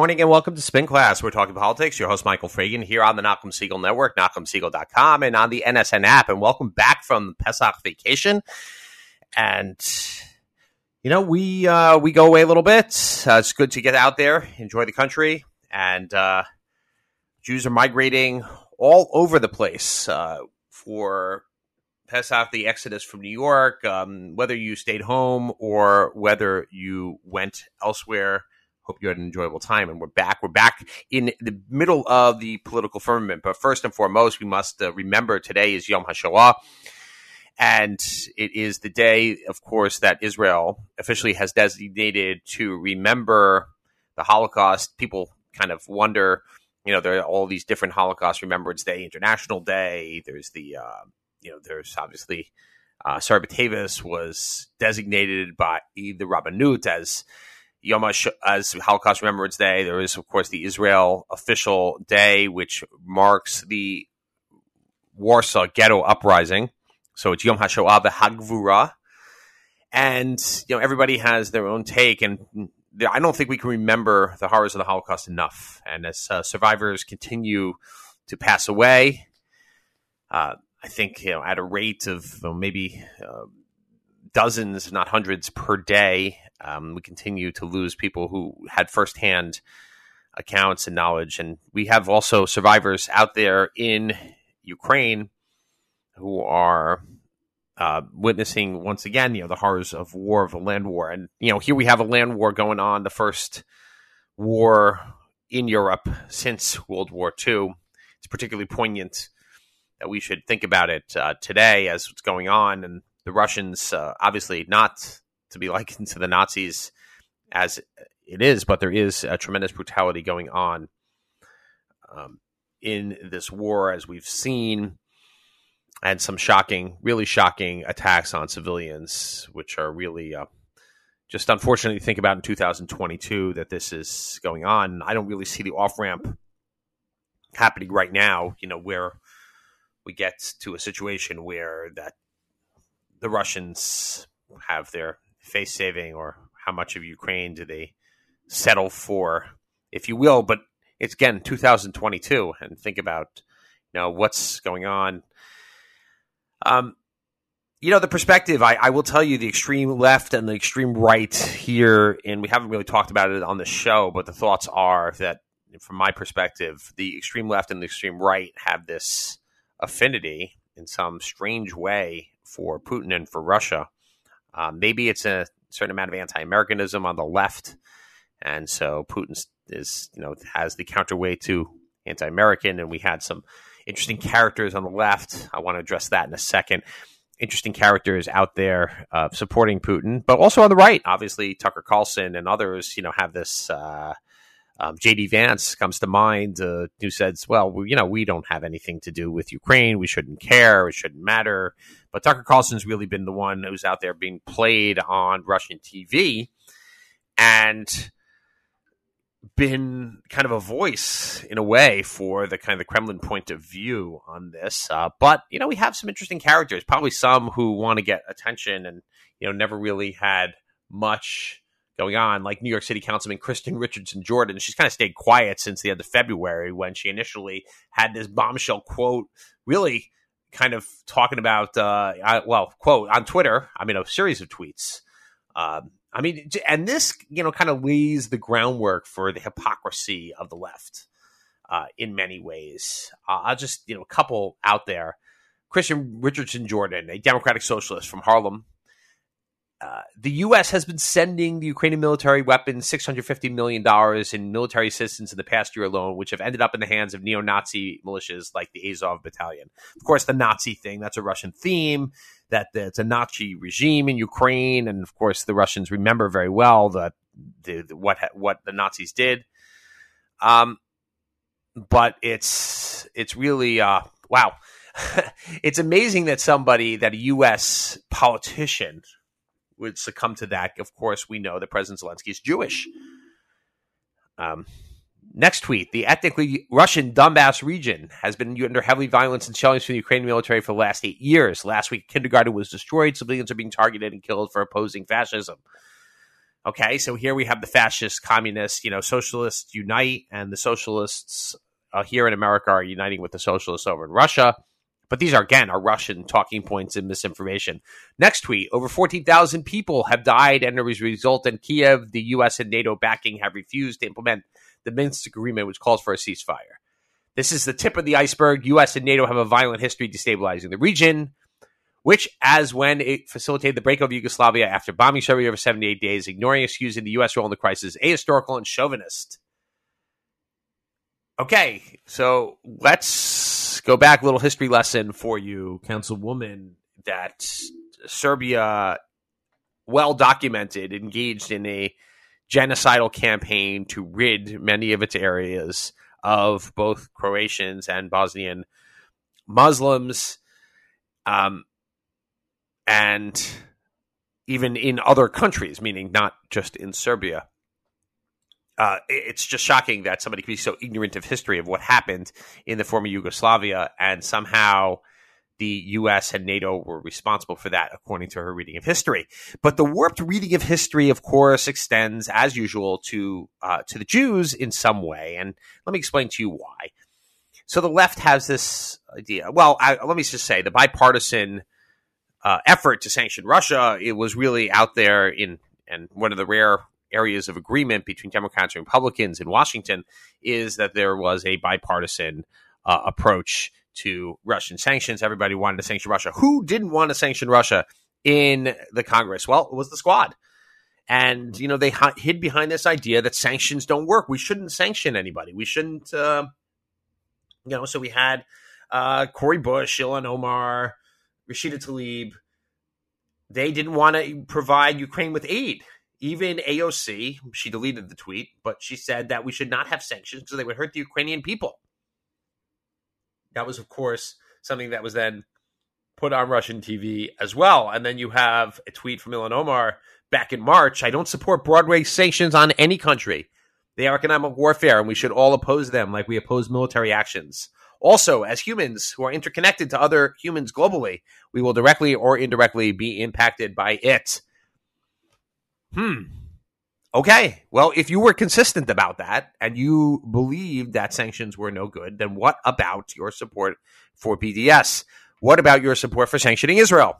Morning and welcome to Spin Class. We're talking politics. Your host, Michael Fragin, here on the Nachum Segal Network, NachumSegal.com, and on the NSN app. And welcome back from Pesach vacation. And, you know, we uh, we go away a little bit. Uh, it's good to get out there, enjoy the country. And uh, Jews are migrating all over the place uh, for Pesach, the exodus from New York, um, whether you stayed home or whether you went elsewhere Hope you had an enjoyable time. And we're back. We're back in the middle of the political firmament. But first and foremost, we must uh, remember today is Yom HaShoah. And it is the day, of course, that Israel officially has designated to remember the Holocaust. People kind of wonder, you know, there are all these different Holocaust Remembrance Day, International Day. There's the, uh, you know, there's obviously uh, Asarah B'Teves was designated by the Rabbanut as Yom as Holocaust Remembrance Day. There is, of course, the Israel official day, which marks the Warsaw Ghetto Uprising. So it's Yom HaShoah Hagvura. And, you know, everybody has their own take. And I don't think we can remember the horrors of the Holocaust enough. And as uh, survivors continue to pass away, uh, I think, you know, at a rate of maybe uh, dozens, not hundreds per day, um, we continue to lose people who had firsthand accounts and knowledge. And we have also survivors out there in Ukraine who are uh, witnessing once again, you know, the horrors of war, of a land war. And, you know, here we have a land war going on, the first war in Europe since World War II. It's particularly poignant that we should think about it uh, today as what's going on. And the Russians, uh, obviously not to be likened to the Nazis as it is, but there is a tremendous brutality going on um, in this war, as we've seen, and some shocking, really shocking attacks on civilians, which are really uh, just unfortunately think about in 2022 that this is going on. I don't really see the off ramp happening right now, you know, where we get to a situation where that the Russians have their face saving or how much of Ukraine do they settle for, if you will. But it's again 2022, and think about you know what's going on. Um, you know the perspective. I, I will tell you the extreme left and the extreme right here, and we haven't really talked about it on the show, but the thoughts are that, from my perspective, the extreme left and the extreme right have this affinity in some strange way for Putin and for Russia. Um, maybe it's a certain amount of anti-Americanism on the left, and so Putin is you know has the counterweight to anti-American, and we had some interesting characters on the left. I want to address that in a second. Interesting characters out there uh, supporting Putin, but also on the right, obviously Tucker Carlson and others, you know, have this. Uh, um, JD Vance comes to mind, uh, who says, "Well, we, you know, we don't have anything to do with Ukraine. We shouldn't care. It shouldn't matter." But Tucker Carlson's really been the one who's out there being played on Russian TV and been kind of a voice in a way for the kind of the Kremlin point of view on this. Uh, but you know, we have some interesting characters. Probably some who want to get attention and you know never really had much going on, like New York City Councilman Kristin Richardson Jordan. She's kind of stayed quiet since the end of February when she initially had this bombshell quote, really kind of talking about, uh, I, well, quote on Twitter. I mean, a series of tweets. Um, I mean, and this, you know, kind of lays the groundwork for the hypocrisy of the left uh, in many ways. Uh, I'll just, you know, a couple out there. Kristin Richardson Jordan, a Democratic Socialist from Harlem, uh, the U.S. has been sending the Ukrainian military weapons $650 million in military assistance in the past year alone, which have ended up in the hands of neo Nazi militias like the Azov Battalion. Of course, the Nazi thing, that's a Russian theme, that it's a Nazi regime in Ukraine. And of course, the Russians remember very well that the, the, what, what the Nazis did. Um, but it's, it's really, uh, wow. it's amazing that somebody, that a U.S. politician, would succumb to that. Of course, we know that President Zelensky is Jewish. Um, next tweet: The ethnically Russian Donbass region has been under heavy violence and shelling from the Ukrainian military for the last eight years. Last week, kindergarten was destroyed. Civilians are being targeted and killed for opposing fascism. Okay, so here we have the fascists, communists, you know, socialists unite, and the socialists uh, here in America are uniting with the socialists over in Russia. But these are, again, are Russian talking points and misinformation. Next tweet over 14,000 people have died, and as a result, in Kiev, the U.S. and NATO backing have refused to implement the Minsk agreement, which calls for a ceasefire. This is the tip of the iceberg. U.S. and NATO have a violent history destabilizing the region, which, as when it facilitated the breakup of Yugoslavia after bombing Serbia over 78 days, ignoring excusing the U.S. role in the crisis, ahistorical and chauvinist. Okay, so let's go back. Little history lesson for you, Councilwoman, that Serbia, well documented, engaged in a genocidal campaign to rid many of its areas of both Croatians and Bosnian Muslims, um, and even in other countries, meaning not just in Serbia uh, it's just shocking that somebody could be so ignorant of history of what happened in the former Yugoslavia, and somehow the U.S. and NATO were responsible for that, according to her reading of history. But the warped reading of history, of course, extends as usual to uh, to the Jews in some way, and let me explain to you why. So the left has this idea. Well, I, let me just say the bipartisan uh, effort to sanction Russia. It was really out there in and one of the rare areas of agreement between Democrats and Republicans in Washington is that there was a bipartisan uh, approach to Russian sanctions. Everybody wanted to sanction Russia. Who didn't want to sanction Russia in the Congress? Well, it was the squad. And, you know, they hid behind this idea that sanctions don't work. We shouldn't sanction anybody. We shouldn't, uh, you know, so we had uh, Cori Bush, Ilhan Omar, Rashida Tlaib. They didn't want to provide Ukraine with aid even AOC, she deleted the tweet, but she said that we should not have sanctions because they would hurt the Ukrainian people. That was, of course, something that was then put on Russian TV as well. And then you have a tweet from Ilhan Omar back in March I don't support broad-based sanctions on any country. They are economic warfare, and we should all oppose them like we oppose military actions. Also, as humans who are interconnected to other humans globally, we will directly or indirectly be impacted by it. Hmm. Okay. Well, if you were consistent about that and you believed that sanctions were no good, then what about your support for BDS? What about your support for sanctioning Israel?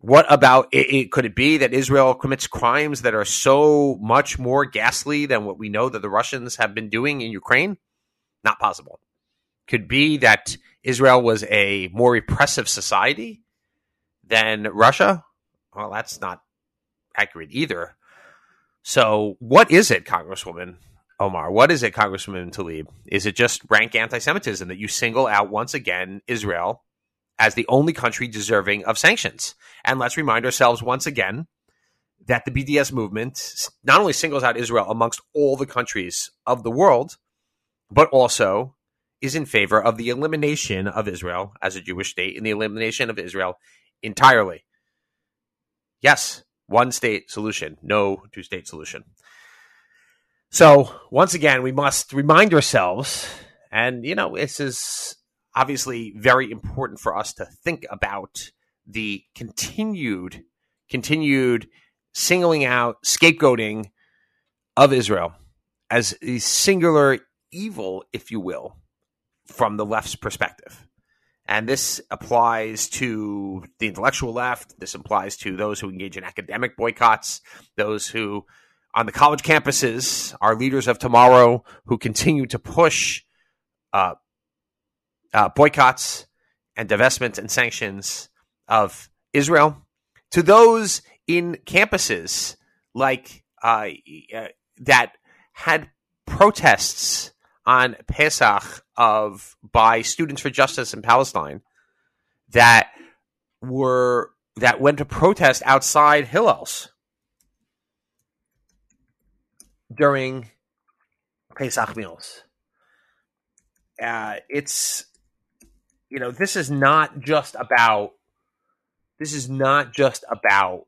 What about it, it, could it be that Israel commits crimes that are so much more ghastly than what we know that the Russians have been doing in Ukraine? Not possible. Could be that Israel was a more repressive society than Russia? Well, that's not accurate either. So, what is it, Congresswoman Omar? What is it, Congresswoman Tlaib? Is it just rank anti Semitism that you single out once again Israel as the only country deserving of sanctions? And let's remind ourselves once again that the BDS movement not only singles out Israel amongst all the countries of the world, but also is in favor of the elimination of Israel as a Jewish state and the elimination of Israel entirely. Yes, one state solution, no two state solution. So, once again, we must remind ourselves, and you know, this is obviously very important for us to think about the continued, continued singling out, scapegoating of Israel as a singular evil, if you will, from the left's perspective. And this applies to the intellectual left. This applies to those who engage in academic boycotts, those who, on the college campuses, are leaders of tomorrow who continue to push uh, uh, boycotts and divestment and sanctions of Israel. To those in campuses like uh, uh that had protests on Pesach of by Students for Justice in Palestine that were that went to protest outside Hillel's during Pesach meals. Uh, it's you know this is not just about this is not just about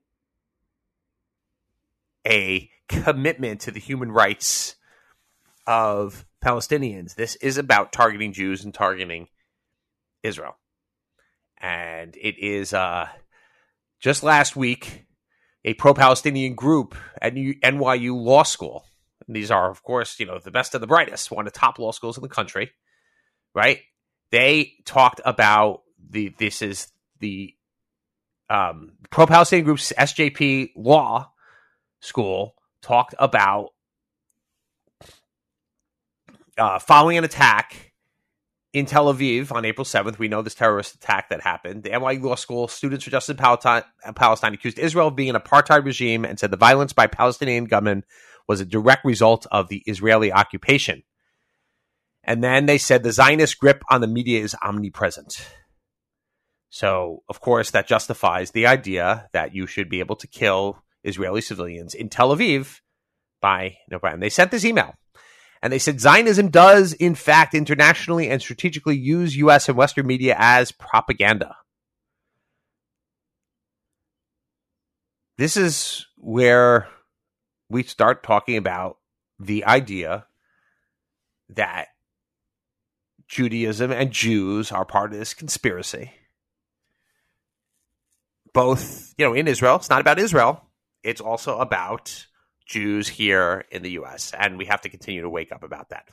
a commitment to the human rights of Palestinians. This is about targeting Jews and targeting Israel. And it is uh, just last week, a pro-Palestinian group at NYU Law School. And these are, of course, you know, the best of the brightest, one of the top law schools in the country, right? They talked about the this is the um, pro-Palestinian group's SJP Law School talked about uh, following an attack in Tel Aviv on April 7th. We know this terrorist attack that happened. The NYU Law School Students for Justice in Palestine, Palestine accused Israel of being an apartheid regime and said the violence by Palestinian gunmen was a direct result of the Israeli occupation. And then they said the Zionist grip on the media is omnipresent. So, of course, that justifies the idea that you should be able to kill Israeli civilians in Tel Aviv by no problem. They sent this email and they said Zionism does, in fact, internationally and strategically use U.S. and Western media as propaganda. This is where we start talking about the idea that Judaism and Jews are part of this conspiracy. Both, you know, in Israel, it's not about Israel, it's also about Jews here in the U.S., and we have to continue to wake up about that.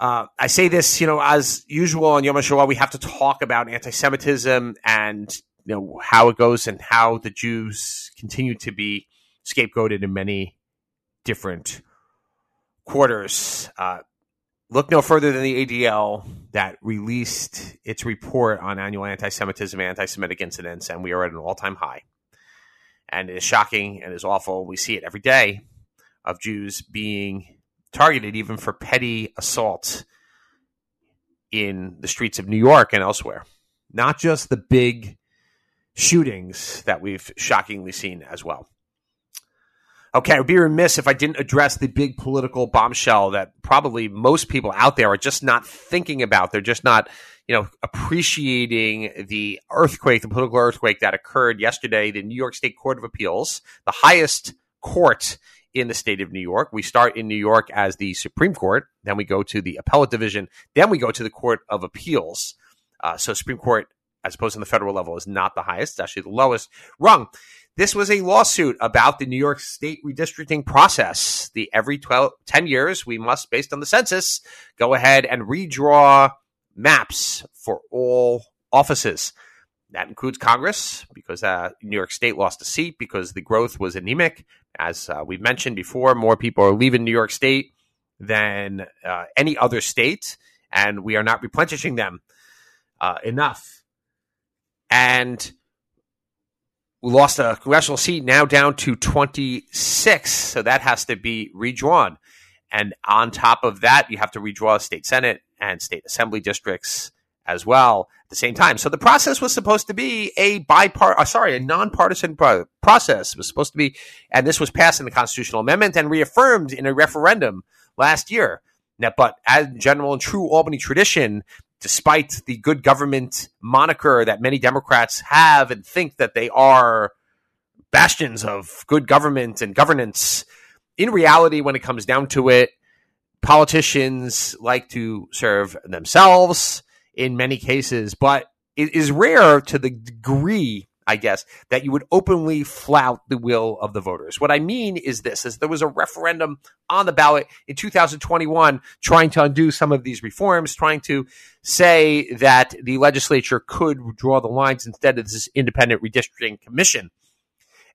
Uh, I say this, you know, as usual on Yom HaShoah, we have to talk about anti-Semitism and you know how it goes and how the Jews continue to be scapegoated in many different quarters. Uh, look no further than the ADL that released its report on annual anti-Semitism, anti-Semitic incidents, and we are at an all-time high and it is shocking and is awful. We see it every day of Jews being targeted, even for petty assaults in the streets of New York and elsewhere. Not just the big shootings that we've shockingly seen as well. Okay, I would be remiss if I didn't address the big political bombshell that probably most people out there are just not thinking about. They're just not you know, appreciating the earthquake, the political earthquake that occurred yesterday, the New York State Court of Appeals, the highest court in the state of New York. We start in New York as the Supreme Court, then we go to the appellate division, then we go to the Court of Appeals. Uh, so Supreme Court, as opposed to the federal level, is not the highest; it's actually the lowest rung. This was a lawsuit about the New York State redistricting process. The every 12, 10 years, we must, based on the census, go ahead and redraw maps for all offices. That includes Congress because uh, New York State lost a seat because the growth was anemic. As uh, we've mentioned before, more people are leaving New York State than uh, any other state, and we are not replenishing them uh, enough. And we lost a congressional seat now down to 26, so that has to be redrawn. And on top of that, you have to redraw a state senate and state assembly districts as well at the same time. So the process was supposed to be a bipart, uh, sorry, a nonpartisan pro- process. It was supposed to be, and this was passed in the constitutional amendment and reaffirmed in a referendum last year. Now, but as general and true Albany tradition, despite the good government moniker that many Democrats have and think that they are bastions of good government and governance, in reality, when it comes down to it, politicians like to serve themselves in many cases, but it is rare to the degree, I guess, that you would openly flout the will of the voters. What I mean is this, is there was a referendum on the ballot in 2021 trying to undo some of these reforms, trying to say that the legislature could draw the lines instead of this independent redistricting commission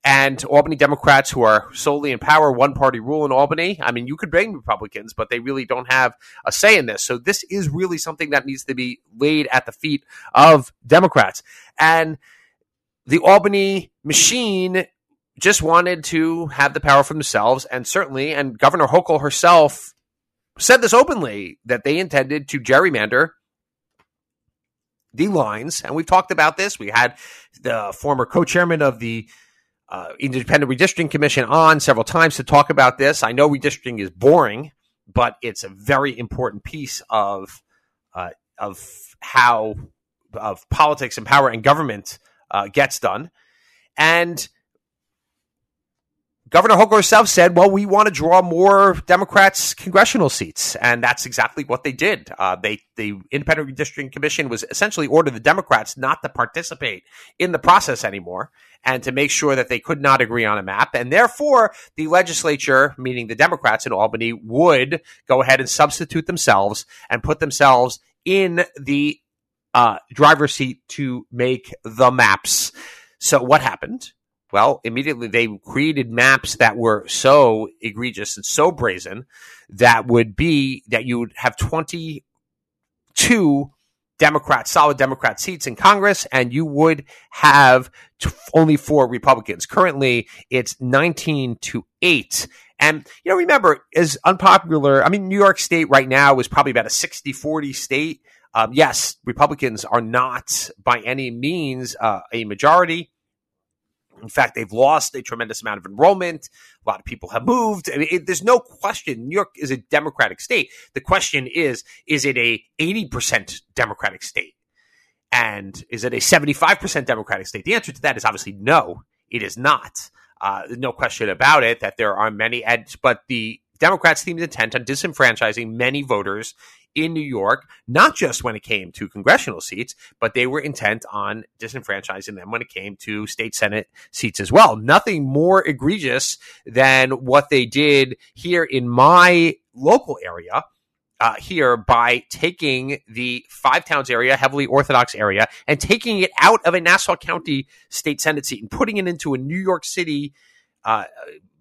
and Albany Democrats who are solely in power, one party rule in Albany. I mean, you could blame Republicans, but they really don't have a say in this. So this is really something that needs to be laid at the feet of Democrats. And the Albany machine just wanted to have the power for themselves. And certainly, and Governor Hochul herself said this openly that they intended to gerrymander the lines. And we've talked about this. We had the former co chairman of the uh, Independent Redistricting Commission on several times to talk about this. I know redistricting is boring, but it's a very important piece of uh, of how of politics and power and government uh, gets done. And Governor Hochul herself said, well, we want to draw more Democrats congressional seats. And that's exactly what they did. Uh, they, the Independent Redistricting Commission was essentially ordered the Democrats not to participate in the process anymore and to make sure that they could not agree on a map. And therefore, the legislature, meaning the Democrats in Albany, would go ahead and substitute themselves and put themselves in the uh, driver's seat to make the maps. So what happened? Well, immediately they created maps that were so egregious and so brazen that would be that you would have 22 Democrat, solid Democrat seats in Congress, and you would have t- only four Republicans. Currently, it's 19 to 8. And, you know, remember, as unpopular, I mean, New York State right now is probably about a 60 40 state. Um, yes, Republicans are not by any means uh, a majority. In fact, they've lost a tremendous amount of enrollment. A lot of people have moved. I mean, it, there's no question. New York is a Democratic state. The question is, is it a 80% Democratic state? And is it a 75% Democratic state? The answer to that is obviously no, it is not. Uh, no question about it that there are many, but the Democrats seem intent on disenfranchising many voters in New York, not just when it came to congressional seats, but they were intent on disenfranchising them when it came to state Senate seats as well. Nothing more egregious than what they did here in my local area. Uh, here by taking the five towns area, heavily Orthodox area, and taking it out of a Nassau County state Senate seat and putting it into a New York City uh,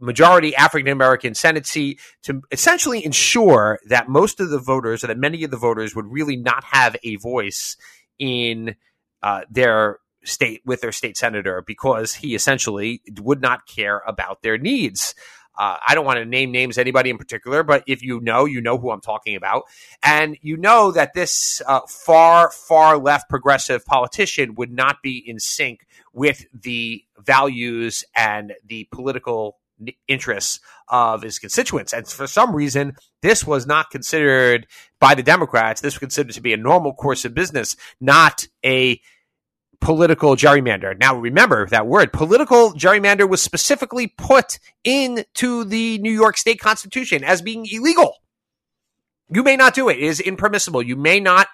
majority African American Senate seat to essentially ensure that most of the voters, or that many of the voters, would really not have a voice in uh, their state with their state senator because he essentially would not care about their needs. Uh, I don't want to name names anybody in particular, but if you know, you know who I'm talking about, and you know that this uh, far, far left progressive politician would not be in sync with the values and the political interests of his constituents. And for some reason, this was not considered by the Democrats. This was considered to be a normal course of business, not a political gerrymander. Now, remember that word political gerrymander was specifically put into the New York State Constitution as being illegal. You may not do it. It is impermissible. You may not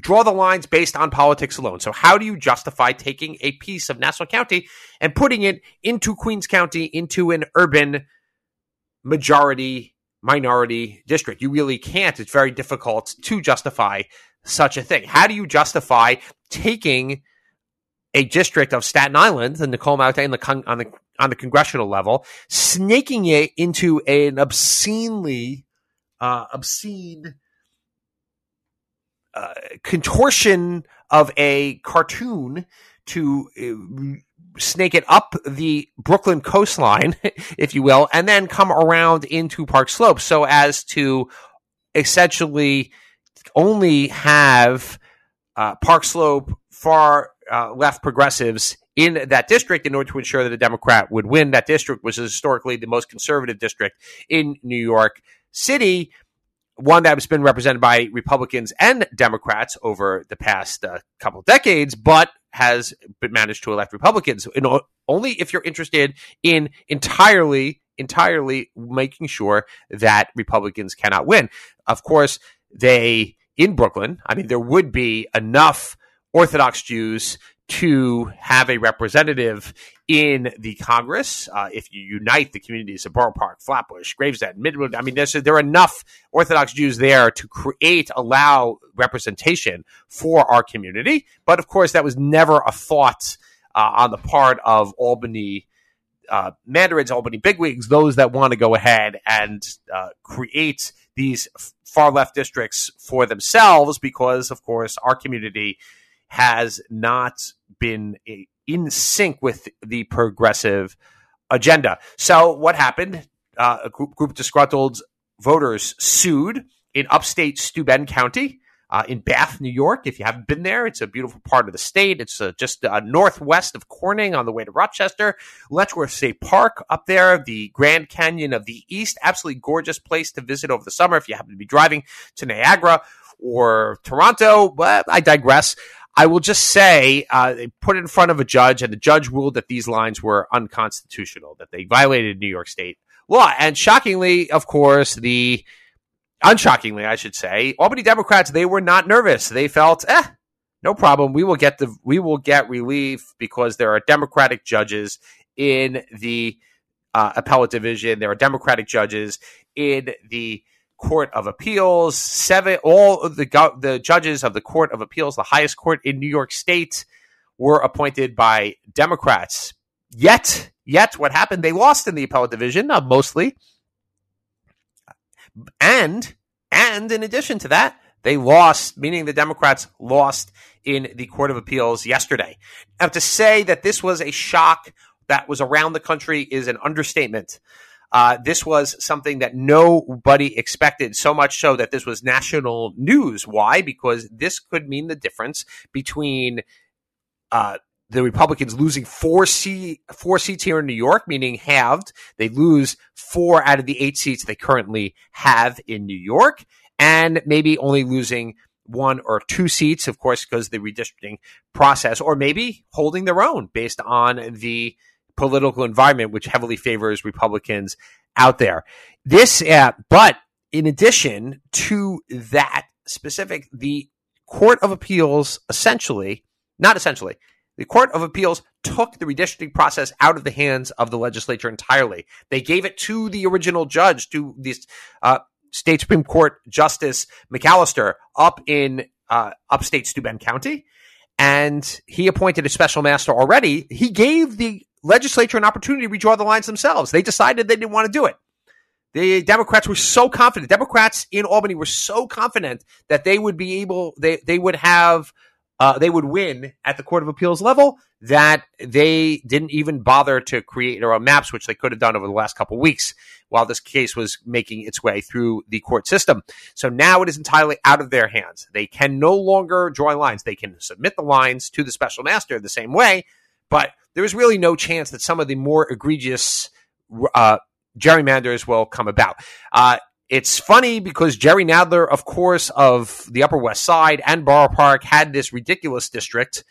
draw the lines based on politics alone. So, how do you justify taking a piece of Nassau County and putting it into Queens County into an urban majority minority district? You really can't. It's very difficult to justify such a thing. How do you justify taking a district of Staten Island and the con- on the on the congressional level, snaking it into an obscenely uh, obscene uh, contortion of a cartoon to uh, snake it up the Brooklyn coastline, if you will, and then come around into Park Slope so as to essentially only have uh, Park Slope far uh, left progressives in that district in order to ensure that a Democrat would win that district, was historically the most conservative district in New York City one that has been represented by Republicans and Democrats over the past uh, couple decades, but has been managed to elect Republicans. Only if you're interested in entirely, entirely making sure that Republicans cannot win. Of course, they in Brooklyn. I mean, there would be enough Orthodox Jews to have a representative in the Congress. Uh, if you unite the communities of Borough Park, Flatbush, Gravesend, Midwood, I mean, there's, there are enough Orthodox Jews there to create, allow representation for our community. But of course, that was never a thought uh, on the part of Albany. Uh, mandarins, Albany bigwigs, those that want to go ahead and uh, create these far left districts for themselves, because of course our community has not been in sync with the progressive agenda. So what happened? Uh, a group, group disgruntled voters sued in upstate Steuben County. Uh, in Bath, New York. If you haven't been there, it's a beautiful part of the state. It's uh, just uh, northwest of Corning on the way to Rochester. Letchworth State Park up there, the Grand Canyon of the East. Absolutely gorgeous place to visit over the summer if you happen to be driving to Niagara or Toronto. But I digress. I will just say uh, they put it in front of a judge, and the judge ruled that these lines were unconstitutional, that they violated New York State law. And shockingly, of course, the unshockingly, I should say, Albany Democrats they were not nervous. They felt, eh, no problem. We will get the we will get relief because there are Democratic judges in the uh, appellate division. There are Democratic judges in the Court of Appeals. Seven, all of the the judges of the Court of Appeals, the highest court in New York State, were appointed by Democrats. Yet, yet, what happened? They lost in the appellate division, uh, mostly, and and in addition to that, they lost, meaning the Democrats lost in the Court of Appeals yesterday. Now, to say that this was a shock that was around the country is an understatement. Uh, this was something that nobody expected, so much so that this was national news. Why? Because this could mean the difference between uh, the Republicans losing four seat, four seats here in New York, meaning halved. They lose four out of the eight seats they currently have in New York, and maybe only losing one or two seats, of course, because the redistricting process, or maybe holding their own based on the political environment, which heavily favors Republicans out there. This, uh, but in addition to that specific, the Court of Appeals essentially, not essentially, the Court of Appeals took the redistricting process out of the hands of the legislature entirely. They gave it to the original judge, to this uh, state Supreme Court Justice McAllister up in uh, upstate Steuben County. And he appointed a special master already. He gave the legislature an opportunity to redraw the lines themselves. They decided they didn't want to do it. The Democrats were so confident. Democrats in Albany were so confident that they would be able, they, they would have, uh, they would win at the Court of Appeals level that they didn't even bother to create their own maps, which they could have done over the last couple weeks while this case was making its way through the court system. So now it is entirely out of their hands. They can no longer draw lines. They can submit the lines to the special master the same way, but there is really no chance that some of the more egregious uh, gerrymanders will come about. Uh, it's funny because Jerry Nadler, of course, of the Upper West Side and Borough Park had this ridiculous district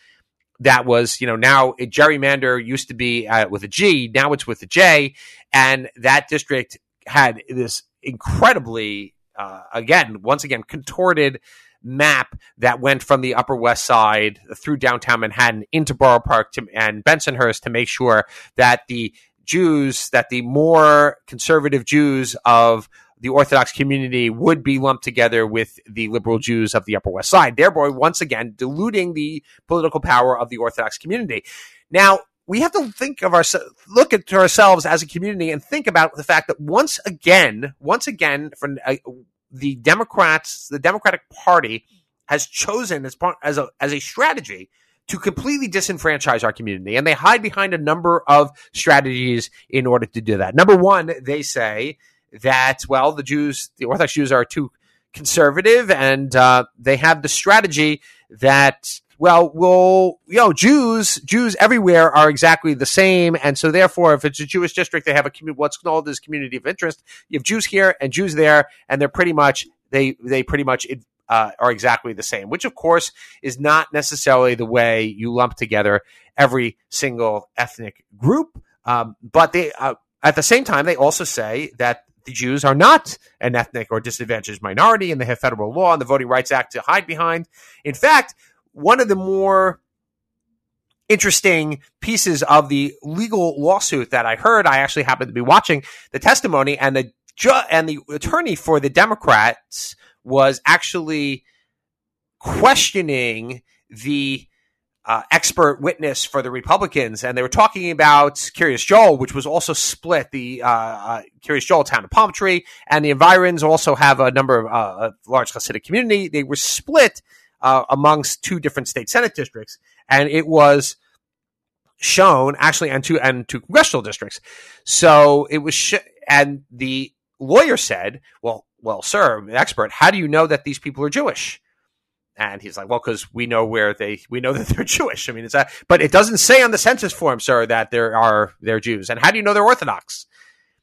that was, you know, now a gerrymander used to be uh, with a G, now it's with a J, and that district had this incredibly, uh, again, once again, contorted map that went from the Upper West Side through downtown Manhattan into Borough Park to, and Bensonhurst to make sure that the Jews, that the more conservative Jews of the Orthodox community would be lumped together with the liberal Jews of the Upper West Side, thereby once again diluting the political power of the Orthodox community. Now, we have to think of ourselves, look at ourselves as a community and think about the fact that once again, once again, from uh, the Democrats, the Democratic Party has chosen as part, as a as a strategy to completely disenfranchise our community, and they hide behind a number of strategies in order to do that. Number one, they say that well, the Jews, the Orthodox Jews, are too conservative, and uh, they have the strategy that well, well, you know, Jews, Jews everywhere are exactly the same, and so therefore, if it's a Jewish district, they have a what's called this community of interest. You have Jews here and Jews there, and they're pretty much they they pretty much uh, are exactly the same, which of course is not necessarily the way you lump together every single ethnic group. Um, but they, uh, at the same time, they also say that the Jews are not an ethnic or disadvantaged minority, and they have federal law and the Voting Rights Act to hide behind. In fact, one of the more interesting pieces of the legal lawsuit that I heard, I actually happened to be watching the testimony, and the ju- and the attorney for the Democrats was actually questioning the uh, expert witness for the Republicans, and they were talking about Kiryas Joel, which was also split. The uh, uh, Kiryas Joel town of Palm Tree and the environs also have a number of uh, a large Hasidic community. They were split uh, amongst two different state senate districts, and it was shown actually and two and two congressional districts. So it was, sh- and the lawyer said, "Well, well, sir, expert, how do you know that these people are Jewish?" And he's like, well, because we know where they, we know that they're Jewish. I mean, it's a, but it doesn't say on the census form, sir, that there are, they're Jews. And how do you know they're Orthodox?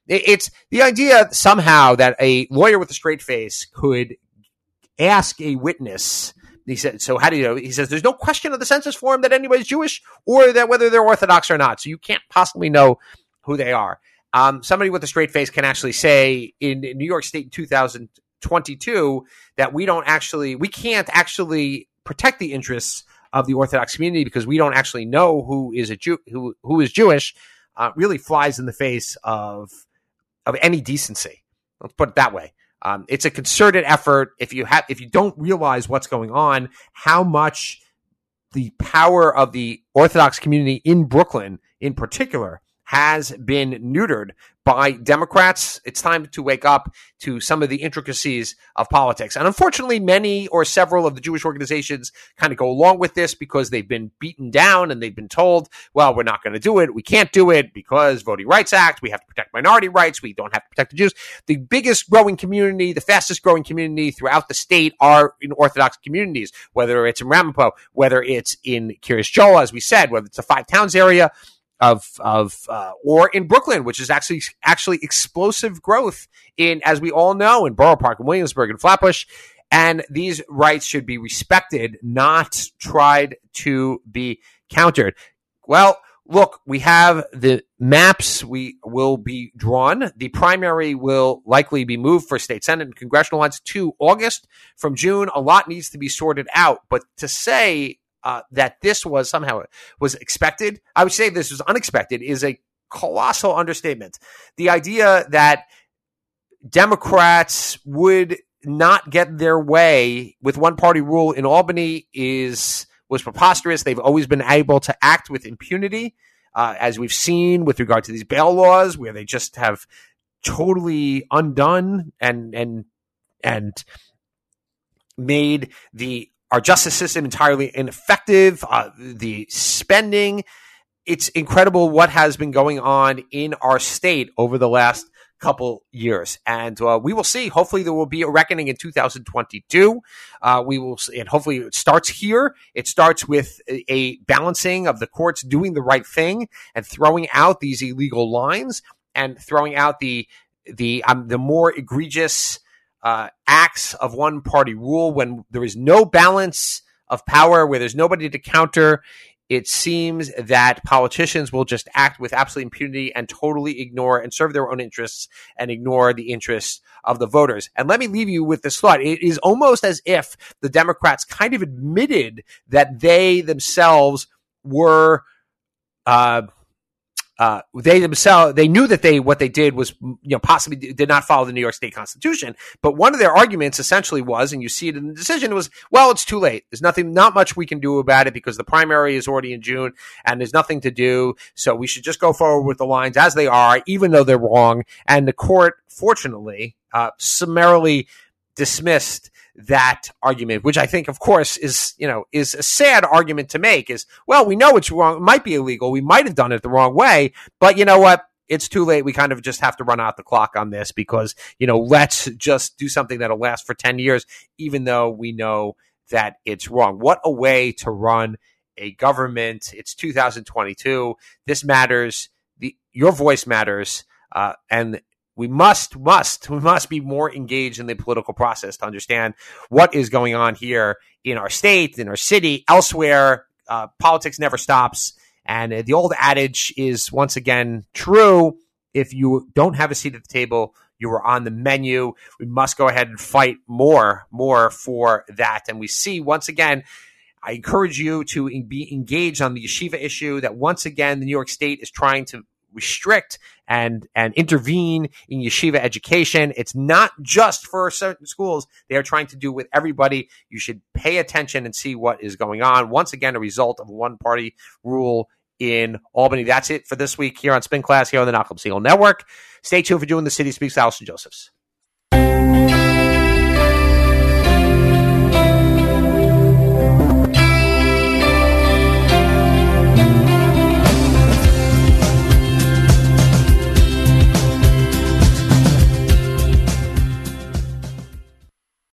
It, it's the idea somehow that a lawyer with a straight face could ask a witness he said, so how do you know? He says, there's no question of the census form that anybody's Jewish or that whether they're Orthodox or not. So you can't possibly know who they are. Um, somebody with a straight face can actually say in, in New York State in 2022 that we don't actually, we can't actually protect the interests of the Orthodox community because we don't actually know who is a Jew, who who is Jewish, uh, really flies in the face of of any decency. Let's put it that way. Um, it's a concerted effort. If you have, if you don't realize what's going on, how much the power of the Orthodox community in Brooklyn, in particular, has been neutered by Democrats. It's time to wake up to some of the intricacies of politics. And unfortunately, many or several of the Jewish organizations kind of go along with this because they've been beaten down and they've been told, well, we're not going to do it. We can't do it because Voting Rights Act. We have to protect minority rights. We don't have to protect the Jews. The biggest growing community, the fastest growing community throughout the state are in Orthodox communities, whether it's in Ramapo, whether it's in Kiryas Joel, as we said, whether it's the five towns area of of uh, or in Brooklyn, which is actually actually explosive growth in, as we all know, in Borough Park and Williamsburg and Flatbush. And these rights should be respected, not tried to be countered. Well, look, we have the maps we will be drawn. The primary will likely be moved for state senate and congressional ones to August from June. A lot needs to be sorted out, but to say uh, that this was somehow was expected. I would say this was unexpected is a colossal understatement. The idea that Democrats would not get their way with one party rule in Albany is was preposterous. They've always been able to act with impunity, uh, as we've seen with regard to these bail laws, where they just have totally undone and and and made the our justice system entirely ineffective, uh, the spending. It's incredible what has been going on in our state over the last couple years. And uh, we will see. Hopefully, there will be a reckoning in 2022. Uh, we will, see, and hopefully, it starts here. It starts with a, balancing of the courts doing the right thing and throwing out these illegal lines and throwing out the the um, the more egregious uh, acts of one party rule when there is no balance of power, where there's nobody to counter. It seems that politicians will just act with absolute impunity and totally ignore and serve their own interests and ignore the interests of the voters. And let me leave you with this thought. It is almost as if the Democrats kind of admitted that they themselves were uh, uh, they themselves they knew that they what they did was you know possibly did not follow the New York State Constitution. But one of their arguments essentially was, and you see it in the decision, was well, it's too late. There's nothing, not much we can do about it because the primary is already in June, and there's nothing to do. So we should just go forward with the lines as they are, even though they're wrong. And the court, fortunately, uh, summarily dismissed that argument, which I think, of course, is you know is a sad argument to make. Is well, we know it's wrong. It might be illegal. We might have done it the wrong way, but you know what? It's too late. We kind of just have to run out the clock on this because you know let's just do something that'll last for ten years, even though we know that it's wrong. What a way to run a government! It's 2022. This matters. The your voice matters. Uh, and we must, must, we must be more engaged in the political process to understand what is going on here in our state, in our city, elsewhere. Uh, politics never stops. And uh, the old adage is once again true. If you don't have a seat at the table, you are on the menu. We must go ahead and fight more, more for that. And we see once again, I encourage you to be engaged on the yeshiva issue that once again, the New York State is trying to restrict and and intervene in yeshiva education. It's not just for certain schools. They are trying to do with everybody. You should pay attention and see what is going on. Once again, a result of one party rule in Albany. That's it for this week here on Spin Class here on the Nachum Segal Network. Stay tuned for Jew in the City Speaks Allison Josephs.